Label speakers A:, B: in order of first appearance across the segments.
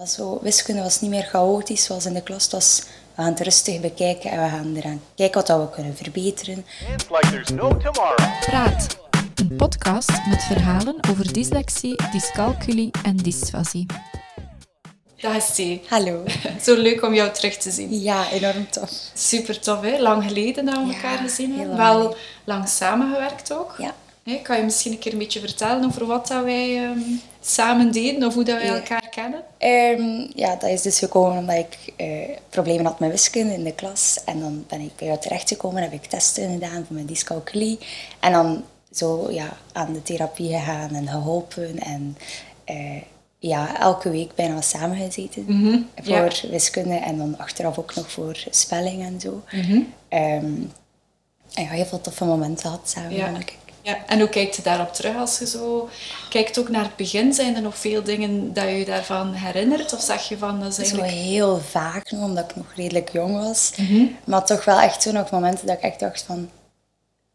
A: was zo, wiskunde was niet meer chaotisch zoals in de klas. Het was, we gaan het rustig bekijken en we gaan eraan kijken wat we kunnen verbeteren.
B: Like no.
C: Praat, een podcast met verhalen over dyslexie, dyscalculie en dysfasie.
D: Dag.
A: Hallo.
D: Zo leuk om jou terug te zien.
A: Ja, enorm tof.
D: Super tof, hè? Lang geleden dat we
A: Ja,
D: elkaar gezien hebben.
A: lang
D: Wel lang samengewerkt ook.
A: Ja.
D: Kan je misschien een keer een beetje vertellen over wat dat wij ehm, samen deden of hoe dat wij
A: Ja.
D: elkaar kennen?
A: Ehm, ja, dat is dus gekomen omdat ik eh, problemen had met wiskunde in de klas. En dan ben ik bij jou terechtgekomen, heb ik testen gedaan voor mijn dyscalculie. En dan zo ja, aan de therapie gegaan en geholpen. En eh, ja, elke week bijna samengezeten voor
D: ja.
A: wiskunde. En dan achteraf ook nog voor spelling en zo.
D: Mhm.
A: Ehm, en ja, heel veel toffe momenten gehad samen,
D: Ja.
A: ik.
D: Ja. En hoe kijkt je daarop terug als je zo kijkt ook naar het begin? Zijn er nog veel dingen dat je je daarvan herinnert? Of zeg je van, dat is
A: Zo
D: eigenlijk...
A: heel vaak omdat ik nog redelijk jong was. Maar toch wel echt zo nog momenten dat ik echt dacht van...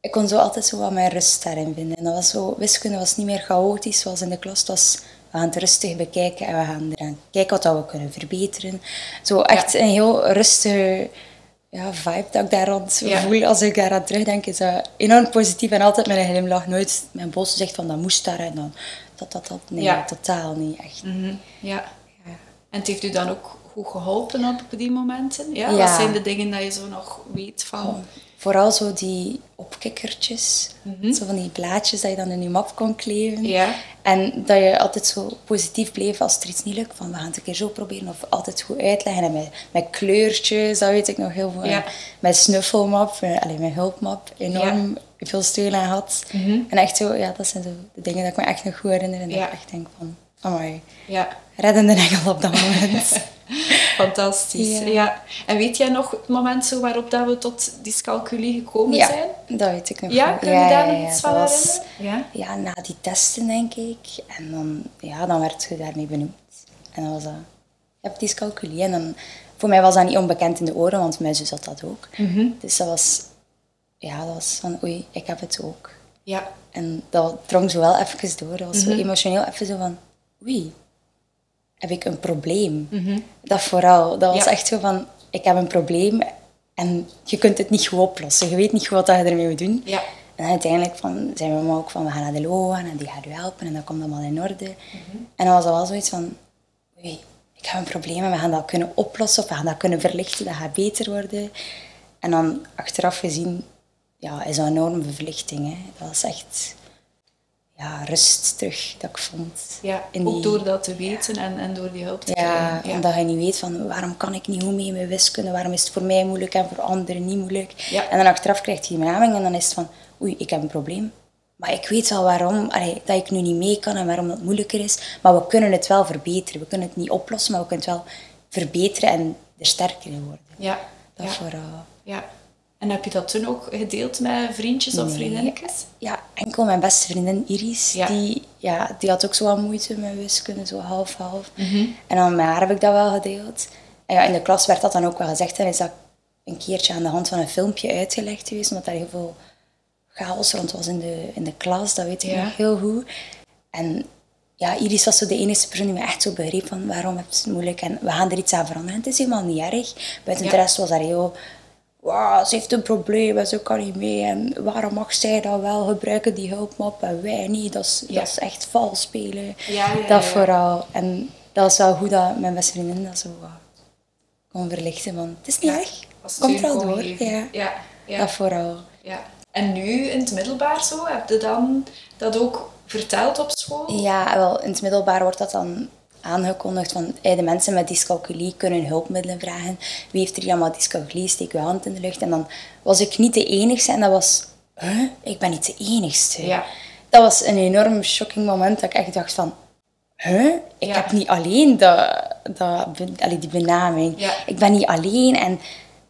A: Ik kon zo altijd zo wat mijn rust daarin vinden. En dat was zo... Wiskunde was niet meer chaotisch zoals in de klas. Het was... We gaan het rustig bekijken en we gaan eraan kijken wat we kunnen verbeteren. Zo echt een heel rustige ja, vibe dat ik daar rond
D: Ja.
A: voel. Als ik daaraan terugdenk, is dat enorm positief. En altijd met een glimlach. Nooit mijn boos zegt van dat moest daar en dan dat, dat, dat. Nee,
D: Ja.
A: totaal niet. Echt.
D: Mhm, Ja. En het heeft u dan ook goed geholpen op die momenten? Ja?
A: Ja.
D: Wat zijn de dingen dat je zo nog weet van...
A: Vooral zo die opkikkertjes. Zo van die blaadjes dat je dan in je map kon kleven.
D: Ja.
A: En dat je altijd zo positief bleef als er iets niet lukt. Van we gaan het een keer zo proberen. Of altijd goed uitleggen. En met, met kleurtjes, dat weet ik nog heel veel.
D: Ja.
A: Met snuffelmap, eh, allee, mijn hulpmap. Enorm veel steun aan had. En echt zo, ja, dat zijn zo de dingen dat ik me echt nog goed herinner. En dat ik echt denk van, amai,
D: Ja.
A: reddende engel op dat moment.
D: Fantastisch.
A: Ja.
D: Ja. En weet jij nog het moment zo waarop dat we tot dyscalculie gekomen
A: ja,
D: zijn?
A: dat weet ik nog
D: Ja, kun je daar nog iets van
A: was-
D: herinneren? Ja.
A: Ja, na die testen denk ik. En dan, ja, dan werd je daarmee benoemd. En dan was dat, je hebt dyscalculie. En dan, voor mij was dat niet onbekend in de oren, want mijn zus had dat ook. Dus dat was, ja, dat was van, oei, ik heb het ook.
D: Ja.
A: En dat drong zo wel even door. Dat was zo emotioneel even zo van, oei, heb ik een probleem? Dat vooral, dat was
D: Ja.
A: echt zo van, ik heb een probleem en je kunt het niet goed oplossen. Je weet niet goed wat je ermee moet doen.
D: Ja.
A: En uiteindelijk van, mijn mama ook van, we gaan naar de LO gaan en die gaat u helpen en dat komt allemaal in orde. En dan was dat wel zoiets van, oei, ik heb een probleem en we gaan dat kunnen oplossen of we gaan dat kunnen verlichten, dat gaat beter worden. En dan achteraf gezien, ja, is dat een enorme verlichting. Hè. Dat was echt, ja, rust terug dat ik vond.
D: Ja. Ook door dat te weten en, en door die hulp te
A: ja,
D: krijgen.
A: omdat je niet weet van waarom kan ik niet goed mee met wiskunde, waarom is het voor mij moeilijk en voor anderen niet moeilijk.
D: Ja.
A: En dan achteraf krijg je die benaming en dan is het van oei, ik heb een probleem. Maar ik weet wel waarom, allee, dat ik nu niet mee kan en waarom dat moeilijker is. Maar we kunnen het wel verbeteren. We kunnen het niet oplossen, maar we kunnen het wel verbeteren en er sterker in worden.
D: Ja.
A: Dat
D: ja.
A: vooral.
D: ja. En heb je dat toen ook gedeeld met vriendjes of
A: Nee.
D: vriendinnetjes?
A: Ja, enkel mijn beste vriendin Iris,
D: Ja.
A: Die, ja, die had ook zo wat moeite met wiskunde, zo half-half.
D: Mhm.
A: En dan met haar heb ik dat wel gedeeld. En ja, in de klas werd dat dan ook wel gezegd en is dat een keertje aan de hand van een filmpje uitgelegd geweest, omdat daar heel veel chaos rond was in de, in de klas, dat weet ik
D: Ja.
A: nog heel goed. En ja, Iris was zo de enige persoon die me echt zo begreep van waarom heb je het moeilijk en we gaan er iets aan veranderen. Het is helemaal niet erg. Buiten
D: Ja.
A: de rest was daar heel Wauw, ze heeft een probleem en ze kan niet mee. En waarom mag zij dat wel gebruiken, die hulpmap, en wij niet? Dat is,
D: Ja.
A: dat is echt vals spelen.
D: Ja,
A: dat vooral. En dat was wel goed dat mijn beste vriendin dat zo wat kon verlichten. Van, het is niet erg, komt wel door.
D: geven.
A: Ja.
D: Ja. Ja.
A: Dat vooral.
D: ja. En nu in het middelbaar zo, heb je dan dat ook verteld op school?
A: Ja, wel, in het middelbaar wordt dat dan aangekondigd van hey, de mensen met dyscalculie kunnen hulpmiddelen vragen. Wie heeft er hier allemaal dyscalculie? Steek je hand in de lucht. En dan was ik niet de enigste en dat was, huh? ik ben niet de enigste.
D: Ja.
A: Dat was een enorm shocking moment dat ik echt dacht van, huh? Ik
D: Ja.
A: heb niet alleen dat, dat, allee, die benaming.
D: Ja.
A: Ik ben niet alleen. En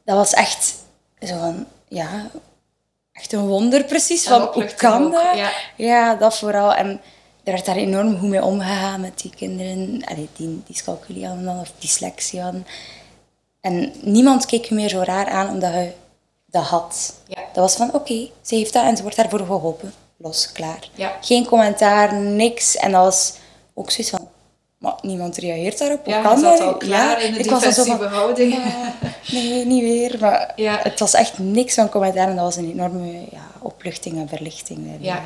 A: dat was echt zo van, ja, echt een wonder precies.
D: En
A: Van, hoe kan dat?
D: ja.
A: Ja, dat vooral. En er werd daar enorm goed mee omgegaan met die kinderen allee, die dyscalculie hadden dan, of dyslexie hadden. En niemand keek je meer zo raar aan omdat je dat had.
D: Ja.
A: Dat was van, oké, ze heeft dat en ze wordt daarvoor geholpen. Los, klaar.
D: Ja.
A: Geen commentaar, niks. En dat was ook zoiets van, Maar niemand reageert daarop. Hoe
D: Ja,
A: kan dat?
D: al klaar in de
A: ik was al zo van,
D: defensieve houding.
A: "Ah, nee, niet weer. Maar
D: Ja.
A: het was echt niks van commentaar en dat was een enorme ja, opluchting en verlichting.
D: Ja.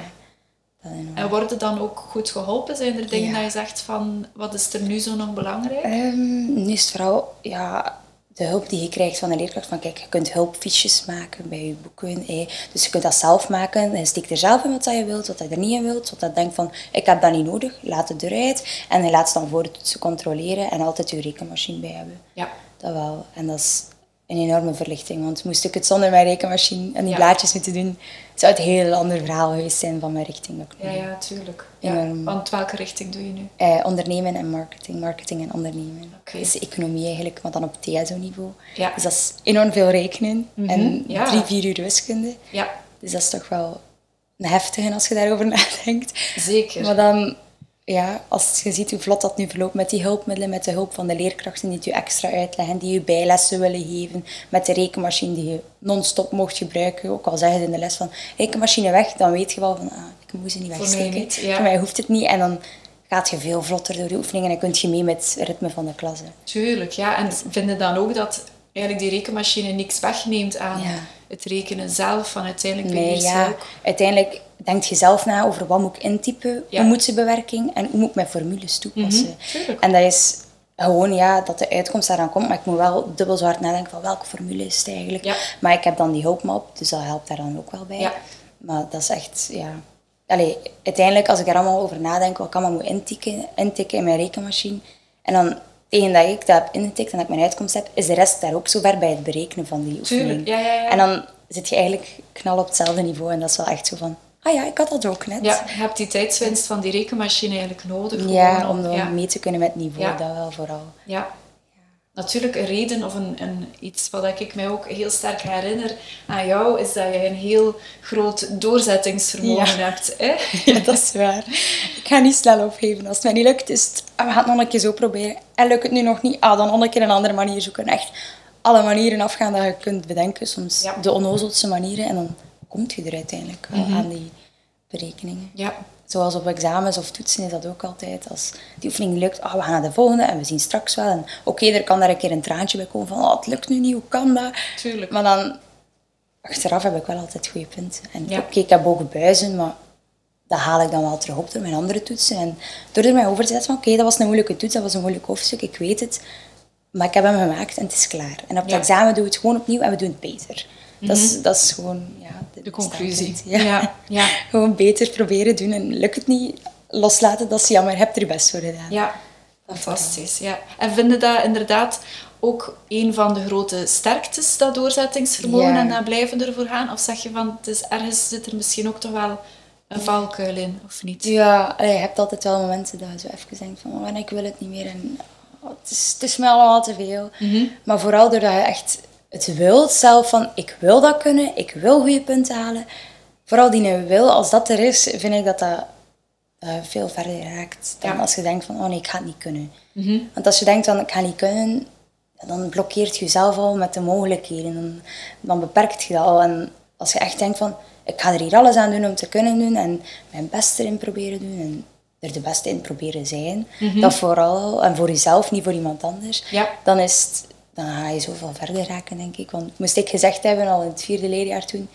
D: En worden dan ook goed geholpen? Zijn er dingen
A: Ja.
D: dat je zegt van, wat is er nu zo nog belangrijk?
A: Ehm, nu is het vooral ja, de hulp die je krijgt van de leerkracht. Van, kijk, je kunt hulpfiches maken bij je boeken. eh. Dus je kunt dat zelf maken. Je steekt er zelf in wat je wilt, wat je er niet in wilt. Wat je denkt van, ik heb dat niet nodig, laat het eruit. En je laat het dan voor de toetsen controleren en altijd je rekenmachine bij hebben.
D: Ja.
A: Dat wel. En dat is een enorme verlichting. Want moest ik het zonder mijn rekenmachine en die
D: Ja.
A: blaadjes moeten doen, zou het een heel ander verhaal geweest zijn van mijn richting. Dat ik nu
D: Ja, ja, tuurlijk. Ja. Want welke richting doe je nu?
A: Eh, ondernemen en marketing, marketing en ondernemen.
D: Oké.
A: Is economie eigenlijk, maar dan op TSO-niveau.
D: Ja.
A: Dus dat is enorm veel rekenen en
D: ja.
A: drie, vier uur wiskunde.
D: Ja,
A: Dus dat is toch wel een heftige als je daarover nadenkt.
D: zeker.
A: Maar dan, ja, als je ziet hoe vlot dat nu verloopt met die hulpmiddelen, met de hulp van de leerkrachten die het je extra uitleggen, die je bijlessen willen geven, met de rekenmachine die je non-stop mocht gebruiken. Ook al zeggen ze in de les van, rekenmachine weg, dan weet je wel van, ah, ik moet ze niet
D: mij
A: wegsteken.
D: niet, ja.
A: Voor mij hoeft het niet. En dan gaat je veel vlotter door de oefeningen en kun je mee met het ritme van de klas. hè.
D: Tuurlijk, ja. En vinden dan ook dat eigenlijk die rekenmachine niks wegneemt aan
A: Ja.
D: het rekenen zelf? Van uiteindelijk
A: Nee,
D: beheers je
A: ja.
D: ook...
A: Uiteindelijk denk je zelf na over wat moet ik intypen,
D: Ja.
A: hoe moet ze bewerking en hoe moet ik mijn formules toepassen.
D: Mhm,
A: en dat is gewoon ja, dat de uitkomst daaraan komt, maar ik moet wel dubbel zo hard nadenken van welke formule is het eigenlijk.
D: Ja.
A: Maar ik heb dan die hulpmap, dus dat helpt daar dan ook wel bij.
D: Ja.
A: Maar dat is echt, ja... Allee, uiteindelijk, als ik er allemaal over nadenk, wat ik allemaal moet intikken, intikken in mijn rekenmachine, en dan tegen dat ik dat heb ingetikt en dat ik mijn uitkomst heb, is de rest daar ook zo ver bij het berekenen van die oefening.
D: Tuurlijk, ja, ja, ja.
A: En dan zit je eigenlijk knal op hetzelfde niveau en dat is wel echt zo van, ah ja, ik had dat ook net.
D: Ja, je hebt die tijdswinst van die rekenmachine eigenlijk nodig.
A: Ja, om
D: ja.
A: mee te kunnen met het niveau, dat wel vooral.
D: Ja. Natuurlijk, een reden of een, een, iets wat ik mij ook heel sterk herinner aan jou, is dat je een heel groot doorzettingsvermogen hebt. Hè?
A: Ja, dat is waar. Ik ga niet snel opgeven. Als het mij niet lukt, is het, we gaan het nog een keer zo proberen. En lukt het nu nog niet, ah, dan nog een keer een andere manier zoeken. Echt alle manieren afgaan dat je kunt bedenken. Soms de onnozelste manieren. En dan komt je er uiteindelijk wel
D: Mhm.
A: aan die berekeningen.
D: Ja,
A: Zoals op examens of toetsen is dat ook altijd. Als die oefening lukt, ah, we gaan naar de volgende en we zien straks wel. En Oké, er kan daar een keer een traantje bij komen van, oh, het lukt nu niet, hoe kan dat?
D: tuurlijk.
A: Maar dan, achteraf heb ik wel altijd goede punten. En
D: Ja.
A: oké, ik heb hoge buizen, maar dat haal ik dan wel terug op door mijn andere toetsen. En door er mij over te zetten van, oké, dat was een moeilijke toets, dat was een moeilijk hoofdstuk, ik weet het. Maar ik heb hem gemaakt en het is klaar. En op het
D: Ja.
A: examen doen we het gewoon opnieuw en we doen het beter. Dat, is, dat is gewoon ja,
D: De conclusie.
A: Ja.
D: Ja, ja.
A: gewoon beter proberen doen en lukt het niet, loslaten, dat is jammer, je hebt er best voor gedaan.
D: Ja, fantastisch. Ja. En vinden dat inderdaad ook een van de grote sterktes, dat doorzettingsvermogen
A: Ja.
D: en dat blijven ervoor gaan? Of zeg je van, het is, ergens zit er misschien ook toch wel een valkuil in, of niet?
A: Ja, je hebt altijd wel momenten dat je zo even denkt van, oh, en ik wil het niet meer en oh, het, is, het is me allemaal te veel. Maar vooral doordat je echt het wilt zelf van, ik wil dat kunnen, ik wil goede punten halen. Vooral die wil, als dat er is, vind ik dat dat eh, veel verder raakt dan
D: Ja.
A: als je denkt van, oh nee, ik ga het niet kunnen. Want als je denkt van, ik ga niet kunnen, dan blokkeert je jezelf al met de mogelijkheden. Dan, dan beperkt je dat al. En als je echt denkt van, ik ga er hier alles aan doen om te kunnen doen en mijn best erin proberen doen en er de beste in proberen zijn, dat vooral, en voor jezelf, niet voor iemand anders,
D: Ja.
A: dan, is het, dan ga je zoveel verder raken, denk ik. Want moest ik gezegd hebben al in het vierde leerjaar toen,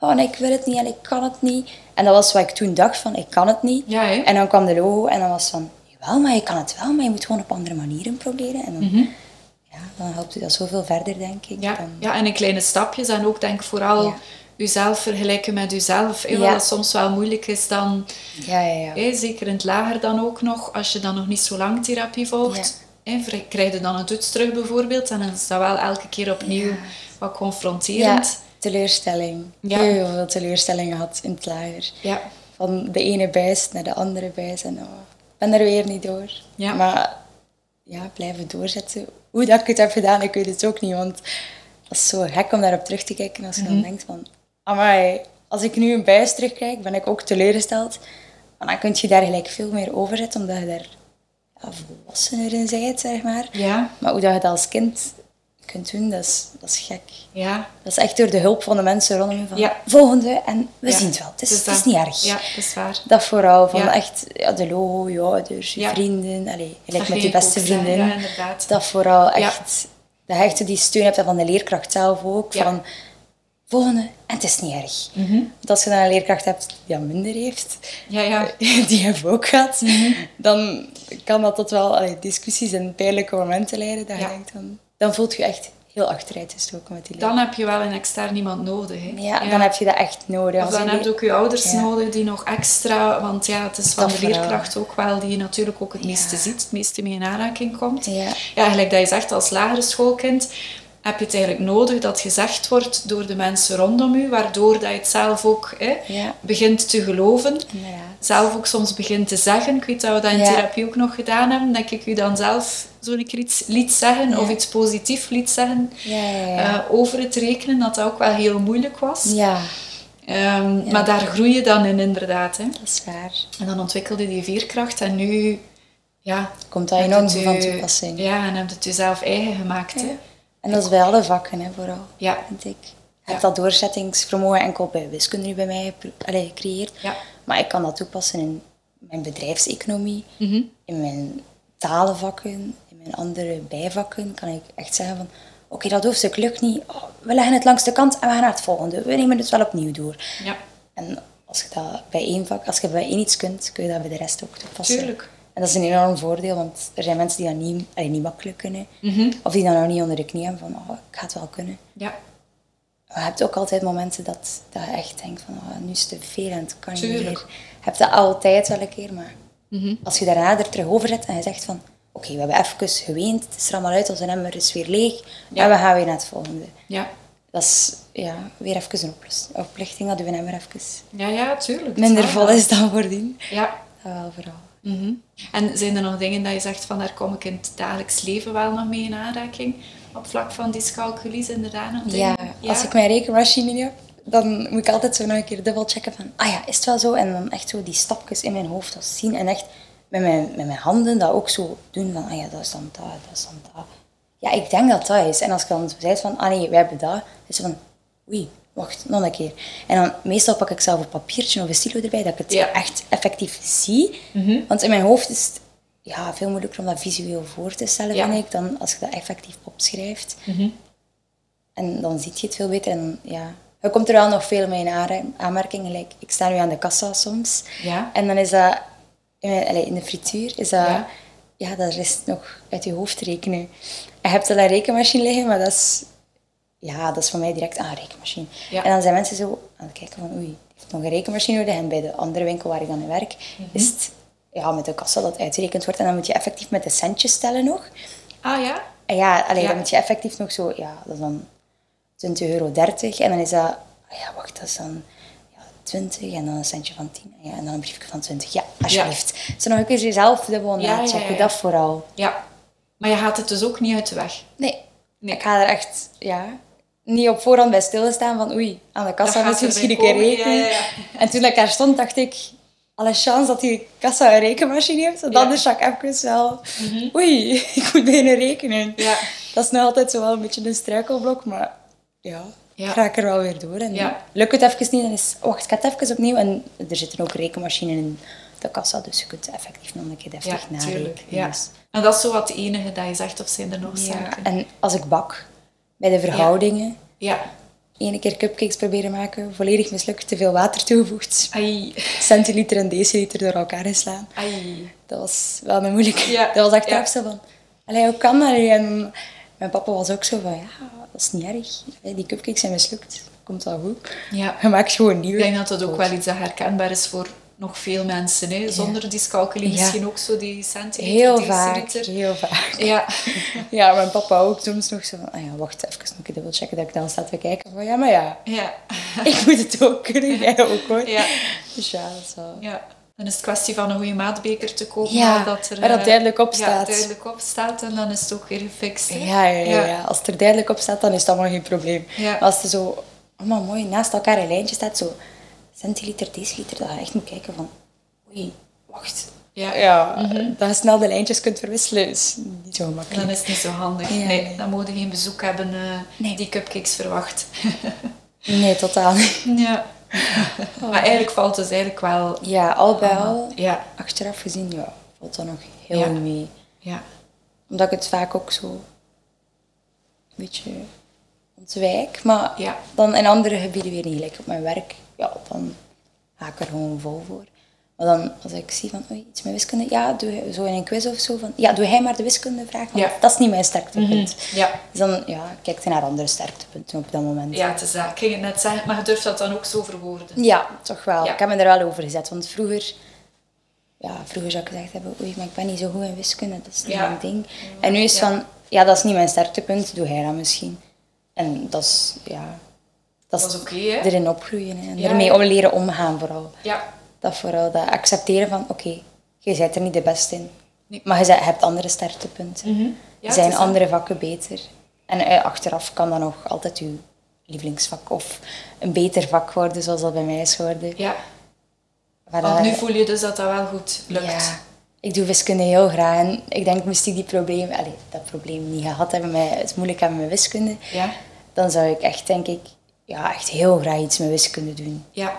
A: oh nee, ik wil het niet en ik kan het niet. En dat was wat ik toen dacht van, ik kan het niet.
D: Ja?
A: En dan kwam de logo en dan was van, jawel, maar je kan het wel, maar je moet gewoon op andere manieren proberen. En dan, ja, dan helpt je dat zoveel verder, denk ik.
D: Mhm. Ja,
A: dan-
D: ja, en in kleine stapjes. En ook denk vooral
A: Ja.
D: jezelf vergelijken met jezelf. hè, Wat dat soms wel moeilijk is dan,
A: ja, ja.
D: zeker in het lager dan ook nog, als je dan nog niet zo lang therapie volgt. Ver- krijg je dan een toets terug bijvoorbeeld. En dan is dat wel elke keer opnieuw wat
A: Ja,
D: confronterend.
A: teleurstelling.
D: Ja.
A: Heel veel teleurstelling gehad in het lager.
D: Ja.
A: Van de ene buis naar de andere buis. En oh, ben er weer niet door.
D: Ja.
A: Maar ja, blijven doorzetten. Hoe dat ik het heb gedaan, ik weet het ook niet. Want dat is zo gek om daarop terug te kijken. Als je
D: Mhm.
A: dan denkt van... Amai, als ik nu een buis terugkijk, ben ik ook teleurgesteld. Maar dan kun je daar gelijk veel meer over zetten, omdat je daar ja, volwassener in bent, zeg maar.
D: Ja.
A: Maar hoe dat je dat als kind kunt doen, dat is, dat is gek.
D: Ja,
A: Dat is echt door de hulp van de mensen rondom je van
D: Ja.
A: volgende en we
D: Ja.
A: zien het wel. Het is,
D: Dus
A: het is
D: dat-
A: niet erg.
D: Ja, dat is waar.
A: Dat vooral, van echt ja, de logo, je ouders, je vrienden, allee, gelijk met je beste vriendin.
D: ja, inderdaad.
A: Dat vooral echt, dat je echt die steun hebt van de leerkracht zelf ook. Van volgende, en het is niet erg. Want als je dan een leerkracht hebt die dat minder heeft,
D: Ja, ja.
A: die we ook gehad,
D: Mhm.
A: dan kan dat tot wel allee, discussies en pijnlijke momenten leiden. Dat
D: Ja.
A: je denkt, dan, dan voelt je echt heel achteruit gestoken met die
D: Dan heb je wel een extern iemand nodig. Hè.
A: Ja, dan heb je dat echt nodig.
D: Of dan heb je ook je ouders nodig die nog extra... Want ja, het is van
A: Dat
D: de
A: vooral.
D: leerkracht ook wel die je natuurlijk ook het meeste ziet, het meeste mee in aanraking komt.
A: Ja.
D: ja, gelijk dat je zegt, als lagere schoolkind heb je het eigenlijk nodig dat gezegd wordt door de mensen rondom u, waardoor dat je het zelf ook hè,
A: Ja.
D: begint te geloven.
A: Inderdaad.
D: Zelf ook soms begint te zeggen. Ik weet dat we dat in
A: Ja.
D: therapie ook nog gedaan hebben, dat ik u dan zelf zo'n keer iets liet zeggen of iets positiefs liet zeggen
A: Ja, ja, ja.
D: eh, over het rekenen, dat dat ook wel heel moeilijk was.
A: ja,
D: Ehm, Maar daar groei je dan in inderdaad. Hè.
A: dat is waar.
D: En dan ontwikkelde die veerkracht en nu... Ja,
A: Komt dat enorm van toepassing.
D: Ja, en heb het jezelf eigen gemaakt. Hè.
A: En dat is bij alle vakken, hè, vooral.
D: Ja.
A: Vind ik. Je hebt dat doorzettingsvermogen enkel bij wiskunde nu bij mij allee, gecreëerd.
D: Ja.
A: Maar ik kan dat toepassen in mijn bedrijfseconomie,
D: Mhm.
A: in mijn talenvakken, in mijn andere bijvakken. Kan ik echt zeggen van, oké, dat hoofdstuk lukt niet. Oh, we leggen het langs de kant en we gaan naar het volgende. We nemen het wel opnieuw door.
D: Ja,
A: En als je dat bij één vak, als je bij één iets kunt, kun je dat bij de rest ook toepassen.
D: Tuurlijk.
A: En dat is een enorm voordeel, want er zijn mensen die dat niet, allee, niet makkelijk kunnen.
D: Mhm.
A: Of die dat nog niet onder de knie hebben van, oh, ik ga het wel kunnen.
D: ja.
A: Maar je hebt ook altijd momenten dat, dat je echt denkt van, oh, nu is het te veel en het kan niet
D: Tuurlijk.
A: meer. Je hebt dat altijd wel een keer, maar
D: Mhm.
A: als je daarna er terug over zet en je zegt van, oké, we hebben even geweend, het is er allemaal uit, onze emmer is weer leeg,
D: Ja.
A: en we gaan weer naar het volgende.
D: Ja,
A: Dat is ja, weer even een opluchting, dat uw emmer even
D: ja, ja tuurlijk.
A: Minder vol is dan voordien.
D: Ja.
A: Dat wel vooral.
D: Mhm. En zijn er nog dingen dat je zegt van daar kom ik in het dagelijks leven wel nog mee in aanraking? Op vlak van dyscalculie zijn er daar nog dingen?
A: Ja, als ik mijn rekenmachine heb, dan moet ik altijd zo nog een keer dubbel checken van, ah ja, is het wel zo? En dan echt zo die stapjes in mijn hoofd dat zien en echt met mijn, met mijn handen dat ook zo doen van, ah ja, dat is dan dat, dat is dan dat. Ja, ik denk dat dat is. En als ik dan zei van, ah nee, wij hebben dat, is het van, oei, wacht, nog een keer. En dan meestal pak ik zelf een papiertje of een stilo erbij, dat ik het
D: Ja.
A: echt effectief zie. Want in mijn hoofd is het ja, veel moeilijker om dat visueel voor te stellen,
D: Ja.
A: vind ik, dan als je dat effectief opschrijft. En dan zie je het veel beter. En ja, je komt er wel nog veel mee in aanmerking. Ik sta nu aan de kassa soms.
D: Ja.
A: En dan is dat... In, de frituur is dat...
D: Ja.
A: Ja, dat rest nog uit je hoofd rekenen. Je hebt al een rekenmachine liggen, maar dat is... Ja, dat is voor mij direct aan een rekenmachine.
D: Ja.
A: En dan zijn mensen zo aan het kijken van... Oei, die heeft nog een rekenmachine nodig. En bij de andere winkel waar ik dan in werk,
D: Mhm.
A: is het... Ja, met de kassa dat uitgerekend wordt. En dan moet je effectief met de centjes tellen nog.
D: Ah ja?
A: En ja, allee,
D: Ja.
A: dan moet je effectief nog zo, ja, dat is dan 20 euro 30 en dan is dat, ah ja, wacht, dat is dan ja, 20 en dan een centje van 10 en, ja, en dan een briefje van 20. Ja, alsjeblieft. Zo nog een keer jezelf dubbel
D: Ja, ja,
A: nachecken,
D: ja, ja.
A: dat vooral.
D: Ja. Maar je gaat het dus ook niet uit de weg.
A: Nee.
D: Nee.
A: ik ga er echt, ja, niet op voorhand bij stilstaan van oei, aan de kassa moet je misschien een keer
D: ja,
A: rekenen.
D: ja,
A: En toen ik daar stond, dacht ik, alle chance dat die kassa een rekenmachine heeft, dan
D: Ja. Mhm.
A: is Jacques even wel, oei, ik moet beginnen rekenen.
D: Ja.
A: Dat is nog altijd zo wel een beetje een struikelblok, maar ja,
D: Ja.
A: ik er wel weer door. En
D: Ja.
A: lukt het even niet, dan is wacht, ik ga het even opnieuw. En er zitten ook rekenmachines in de kassa, dus je kunt effectief nog een keer
D: Ja,
A: deftig narekenen.
D: tuurlijk. Ja.
A: Dus,
D: En dat is zo wat het enige dat je zegt, of zijn er nog
A: ja.
D: zaken?
A: En als ik bak, bij de verhoudingen,
D: Ja.
A: ene keer cupcakes proberen maken, volledig mislukt, te veel water toegevoegd,
D: Ai.
A: centiliter en deciliter door elkaar geslaan.
D: Ai.
A: Dat was wel een moeilijke.
D: Ja,
A: Dat was echt
D: ja.
A: zo van, allee, hoe kan dat? En mijn papa was ook zo van, ja, dat is niet erg. Die cupcakes zijn mislukt. Komt wel goed.
D: Ja.
A: Je maakt gewoon nieuwe.
D: Ik denk dat dat ook wel iets dat herkenbaar is voor nog veel mensen. Hè? Zonder dyscalculie
A: Ja.
D: misschien ook zo die centiliter,
A: Heel vaak, heel vaak.
D: Ja.
A: Ja, mijn papa ook soms nog zo van, ah ja, wacht even nog keer dubbel checken dat ik dan sta te kijken. Van, ja, maar ja,
D: Ja.
A: ik moet het ook kunnen, jij ook hoor.
D: Ja.
A: Dus ja, dat is wel...
D: ja. Dan is het kwestie van een goede maatbeker te kopen.
A: Ja,
D: dat er,
A: waar dat
D: eh,
A: duidelijk op
D: Ja,
A: staat.
D: duidelijk op staat. En dan is het ook weer gefixt.
A: Ja, ja, ja,
D: Ja.
A: ja. Als het er duidelijk op staat, dan is het allemaal geen probleem.
D: Ja.
A: Maar als er zo allemaal mooi naast elkaar een lijntje staat, zo centiliter, deciliter, dat je echt moet kijken van, oei, wacht,
D: Ja.
A: ja, dat je snel de lijntjes kunt verwisselen, is niet zo gemakkelijk.
D: Dan is het niet zo handig.
A: Ja,
D: nee,
A: nee.
D: dan moet je geen bezoek hebben eh,
A: Nee.
D: die cupcakes verwacht.
A: Nee, totaal niet.
D: ja. Maar eigenlijk valt het dus eigenlijk wel...
A: Ja, al bij al,
D: Ja,
A: achteraf gezien, ja, valt dat nog heel
D: Ja.
A: mee.
D: ja.
A: Omdat ik het vaak ook zo een beetje ontwijk. Maar
D: Ja.
A: dan in andere gebieden weer niet. Like op mijn werk, ja, dan ga ik er gewoon vol voor. Maar dan als ik zie van oei, iets met wiskunde, ja, doe zo in een quiz of zo. Van, ja, doe hij maar de wiskundevraag, want
D: Ja.
A: dat is niet mijn sterktepunt.
D: Ja.
A: Dus dan ja, kijk je naar andere sterktepunten op dat moment.
D: Ja, het is dat. Ik ging het net zeggen, maar je durft dat dan ook zo verwoorden.
A: Ja, toch wel.
D: Ja.
A: Ik heb me er wel over gezet. Want vroeger, ja, vroeger zou ik gezegd hebben, oei, maar ik ben niet zo goed in wiskunde. Dat is niet mijn ding. En nu is van, ja, dat is niet mijn sterktepunt. Doe hij dat misschien. En dat is, ja... Dat
D: Dat is oké, hè?
A: Erin opgroeien. Hè. En
D: Ja,
A: ermee om leren omgaan vooral.
D: Ja.
A: Dat vooral, dat accepteren van, oké, je bent er niet de beste in.
D: Nee.
A: Maar je hebt andere sterktepunten.
D: Mhm. Ja,
A: zijn
D: dat.
A: andere vakken beter. En eh, achteraf kan dat nog altijd uw lievelingsvak of een beter vak worden, zoals dat bij mij is geworden.
D: Ja.
A: Maar
D: Want nu voel je dus dat dat wel goed lukt.
A: ja, ik doe wiskunde heel graag. En ik denk, moest ik die probleem, allez, dat probleem niet gehad hebben, met het moeilijk hebben met wiskunde,
D: Ja.
A: dan zou ik echt, denk ik, ja, echt heel graag iets met wiskunde doen.
D: Ja.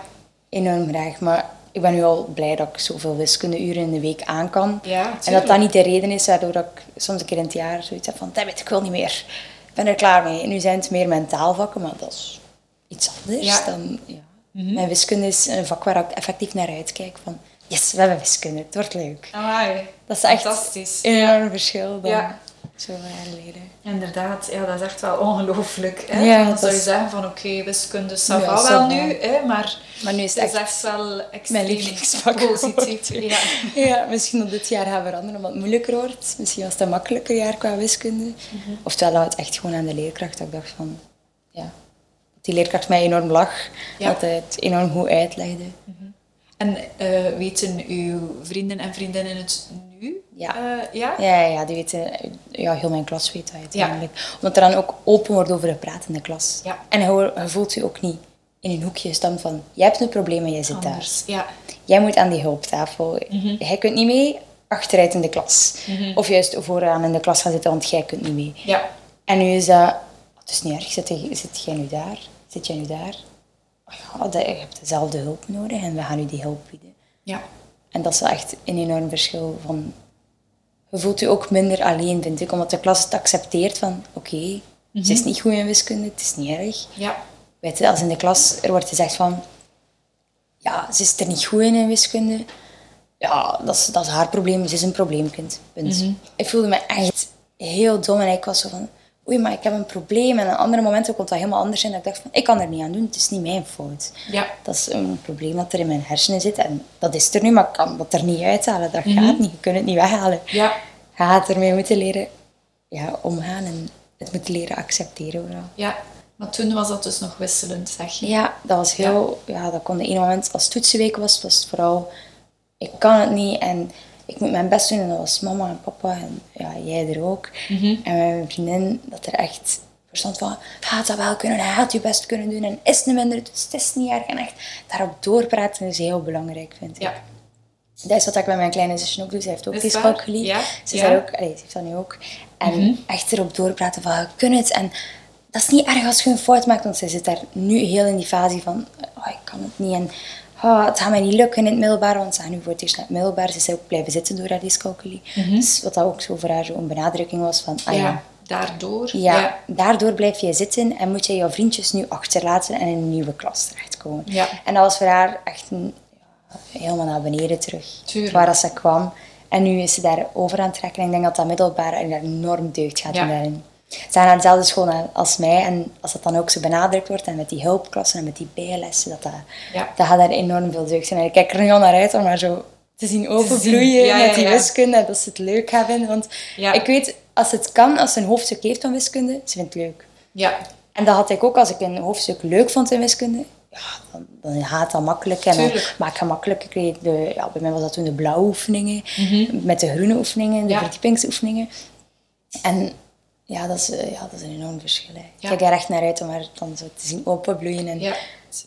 A: Enorm graag. Maar ik ben nu al blij dat ik zoveel wiskundeuren in de week aan kan.
D: Ja,
A: en dat dat niet de reden is waardoor ik soms een keer in het jaar zoiets heb van, David, ik wil niet meer. Ik ben er klaar mee. En nu zijn het meer mentaalvakken, maar dat is iets anders
D: Ja. Mhm.
A: dan... Ja. Mijn wiskunde is een vak waar ik effectief naar uitkijk. Van, yes, we hebben wiskunde. Het wordt leuk.
D: Amai.
A: Dat is echt een enorm verschil dan
D: Ja.
A: Zoveel jaar geleden.
D: Inderdaad, ja, dat is echt wel ongelooflijk. Hè?
A: Ja,
D: dan zou je
A: is-
D: zeggen van oké, wiskunde,
A: Ja, ça
D: wel nu, hè? maar
A: Maar nu is
D: het is
A: echt
D: echt wel extreem
A: lievelingsvak
D: positief. Ja.
A: Ja, misschien dat dit jaar gaat veranderen omdat het moeilijker wordt. Misschien was het een makkelijker jaar qua wiskunde.
D: Mhm.
A: Oftewel dat het echt gewoon aan de leerkracht. Dat ik dacht van, ja, dat die leerkracht mij enorm lag.
D: Ja.
A: Dat hij het enorm goed uitlegde.
D: En eh, weten uw vrienden en vriendinnen het nu?
A: Ja.
D: Eh, ja?
A: Ja, ja, ja, die weten, ja, heel mijn klas weet dat uiteindelijk. Omdat er dan ook open wordt over gepraat in de klas.
D: Ja.
A: En je, voelt je ook niet in een hoekje staan van, jij hebt een probleem en jij zit daar.
D: Anders. Ja.
A: Jij moet aan die hulptafel.
D: Mhm.
A: Jij kunt niet mee achteruit in de klas. Of juist vooraan in de klas gaan zitten, want jij kunt niet mee.
D: Ja.
A: En nu is dat... Het is niet erg, zit, zit jij nu daar? Zit jij nu daar? Oh ja, dat- je hebt dezelfde hulp nodig en we gaan u die hulp bieden.
D: Ja.
A: En dat is wel echt een enorm verschil van... Je voelt je ook minder alleen, vind ik. Omdat de klas het accepteert van... Oké, ze is niet goed in wiskunde, het is niet erg.
D: Ja.
A: Weet je, als in de klas er wordt gezegd van... Ja, ze is er niet goed in in wiskunde. Ja, dat is, dat is haar probleem. Ze is een probleemkind. Punt. Ik voelde me echt heel dom. En ik was zo van... Oei, maar ik heb een probleem. En aan andere momenten komt dat helemaal anders in. Dat ik dacht van... Ik kan er niet aan doen. Het is niet mijn fout.
D: Ja.
A: Dat is een probleem dat er in mijn hersenen zit. En dat is er nu, maar ik kan dat er niet uithalen. Dat gaat niet. Je kunt het niet weghalen.
D: Ja.
A: Je gaat ermee moeten leren ja, omgaan. En het moeten leren accepteren vooral.
D: Ja. Maar toen was dat dus nog wisselend, zeg je?
A: Ja, dat was heel... Ja, dat kon de ene moment... Als toetsenweek was, was het vooral... Ik kan het niet en ik moet mijn best doen. En dat was mama en papa en ja, jij er ook. En mijn vriendin, dat er echt verstand van... Gaat dat wel kunnen? Hij gaat je best kunnen doen. En is een minder toets? Het is niet erg. En echt daarop doorpraten is heel belangrijk, vind ik.
D: Ja.
A: Dat is wat ik met mijn kleine zusje ook doe. Zij heeft ook schalkelie.
D: Ja,
A: Ze,
D: ja.
A: ook, allee, ze heeft dat nu ook. En echt erop doorpraten van, je kunt het. En dat is niet erg als je een fout maakt, want zij zit daar nu heel in die fase van, oh, ik kan het niet. En oh, het gaat mij niet lukken in het middelbaar, want ze gaat nu voor het eerst naar het middelbaar. Ze is ook blijven zitten door haar dyscalculie. Dus wat dat ook zo voor haar zo'n benadrukking was van, ah ja,
D: Ja. Daardoor.
A: ja, daardoor blijf je zitten en moet je jouw vriendjes nu achterlaten en in een nieuwe klas terechtkomen.
D: Ja.
A: En dat was voor haar echt een, helemaal naar beneden terug.
D: Tuurlijk.
A: Waar dat ze kwam. En nu is ze daar over aan het trekken. En ik denk dat dat middelbaar een enorm deugd gaat doen gaan naar dezelfde school als mij. En als dat dan ook zo benadrukt wordt, en met die hulpklassen en met die bijlessen, dat, dat,
D: Ja.
A: dat gaat daar enorm veel deugd zijn. En ik kijk er nu al naar uit om haar zo te zien openbloeien
D: Ja, ja,
A: met die wiskunde. En dat ze het leuk gaat vinden. Want ik weet, als het kan, als ze een hoofdstuk heeft van wiskunde, ze vindt het leuk.
D: Ja.
A: En dat had ik ook als ik een hoofdstuk leuk vond in wiskunde. Ja, dan, dan gaat dat makkelijk. En dan
D: Tuurlijk.
A: maak je makkelijk. Ik de, ja, bij mij was dat toen de blauwe oefeningen. Met de groene oefeningen, de
D: Mhm. Ja.
A: verdiepingsoefeningen. En ja, dat is, eh, ja, dat is een enorm verschil. hè. Ik
D: Ja.
A: kijk er echt naar uit om haar dan zo te zien openbloeien. En
D: Ja.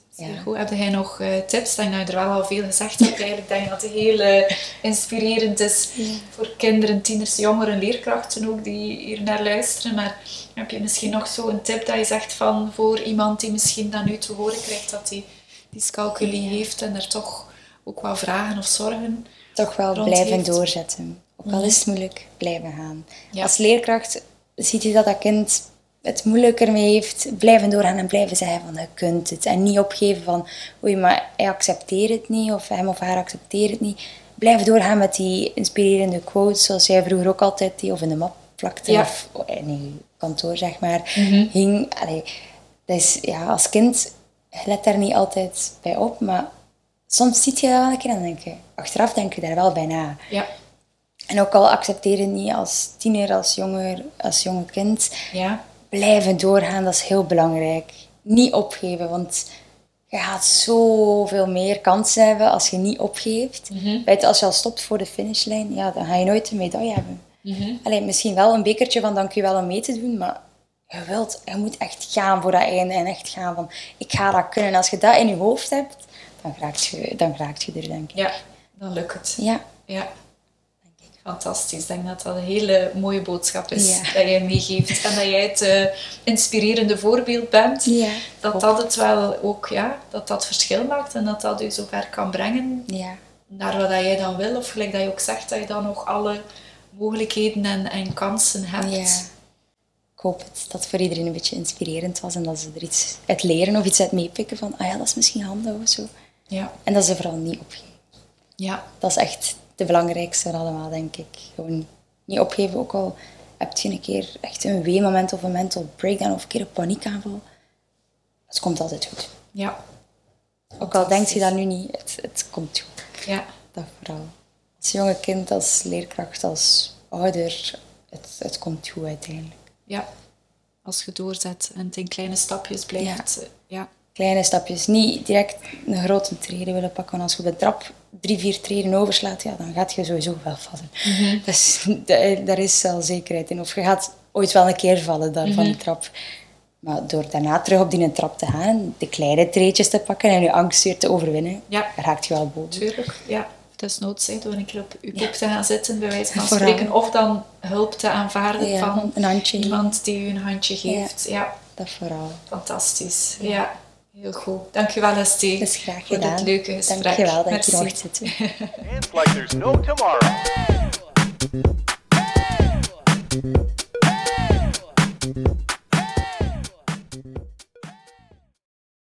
D: Zeer
A: Ja.
D: goed. Heb jij nog eh, tips? Ik denk dat je er wel al veel gezegd hebt. Eigenlijk denk ik dat het heel eh, inspirerend is voor kinderen, tieners, jongeren, leerkrachten ook die hier naar luisteren. Maar heb je misschien nog zo een tip dat je zegt van voor iemand die misschien dan nu te horen krijgt dat hij die scalculie heeft en er toch ook wel vragen of zorgen
A: Toch wel blijven
D: heeft?
A: doorzetten. Ook al is het moeilijk, blijven gaan. Als leerkracht ziet je dat dat kind het moeilijker mee heeft, blijven doorgaan en blijven zeggen van je kunt het. En niet opgeven van oei, maar hij accepteert het niet of hem of haar accepteert het niet. Blijven doorgaan met die inspirerende quotes zoals jij vroeger ook altijd die of in de map plakte
D: Ja.
A: of in je kantoor zeg maar hing. Allee, is, ja, als kind let daar niet altijd bij op, maar soms ziet je dat wel een keer en dan denk je, achteraf denk je daar wel bij na.
D: Ja.
A: En ook al het niet als tiener, als jonger, als jonge kind,
D: Ja.
A: blijven doorgaan, dat is heel belangrijk. Niet opgeven, want je gaat zoveel meer kansen hebben als je niet opgeeft. Weet, je, als je al stopt voor de finishlijn, ja, dan ga je nooit een medaille hebben. Alleen misschien wel een bekertje van dank je wel om mee te doen, maar je, wilt, je moet echt gaan voor dat einde en echt gaan van ik ga dat kunnen. En als je dat in je hoofd hebt, dan raakt je, dan raakt je er, denk ik.
D: ja, dan lukt het.
A: Ja,
D: Ja. Fantastisch. Ik denk dat dat een hele mooie boodschap is
A: Ja.
D: dat jij meegeeft. En dat jij het eh, inspirerende voorbeeld bent.
A: Ja,
D: dat dat het wel ook, ja, dat dat verschil maakt. En dat dat je zover kan brengen
A: ja.
D: naar wat jij dan wil. Of gelijk dat je ook zegt, dat je dan nog alle mogelijkheden en, en kansen hebt.
A: Ja. Ik hoop het, dat het voor iedereen een beetje inspirerend was en dat ze er iets uit leren of iets uit meepikken van, ah ja, dat is misschien handig of zo.
D: Ja.
A: En dat ze vooral niet opgeven.
D: Ja.
A: Dat is echt de belangrijkste van allemaal, denk ik. Gewoon niet opgeven, ook al heb je een keer echt een wee-moment of een mental breakdown of een keer een paniekaanval. Het komt altijd goed.
D: Ja.
A: Ook al denkt je dat nu niet, het, het komt goed.
D: Ja.
A: Dat vooral. Als jonge kind, als leerkracht, als ouder, het, het komt goed uiteindelijk.
D: Ja. Als je doorzet en het in kleine stapjes blijft. eh, Ja.
A: kleine stapjes. Niet direct een grote trede willen pakken. Want als je op de trap drie, vier treden overslaat, ja, dan gaat je sowieso wel vallen. Dus da- daar is wel zekerheid in. Of je gaat ooit wel een keer vallen daar van de trap. Maar door daarna terug op die trap te gaan, de kleine treetjes te pakken en je angst weer te overwinnen,
D: Ja.
A: daar raakt je wel boven.
D: Tuurlijk, ja. Het is nood zijn door een keer op je kop te gaan zitten, bij wijze van
A: Vooral.
D: spreken. Of dan hulp te aanvaarden
A: Ja,
D: van
A: een handje.
D: iemand die u een handje geeft. Ja,
A: Dat vooral.
D: fantastisch. Ja. Heel goed. Dankjewel,
A: Esti. Is graag gedaan.
D: Voor dit leuke gesprek.
A: Dankjewel dat
D: Merci.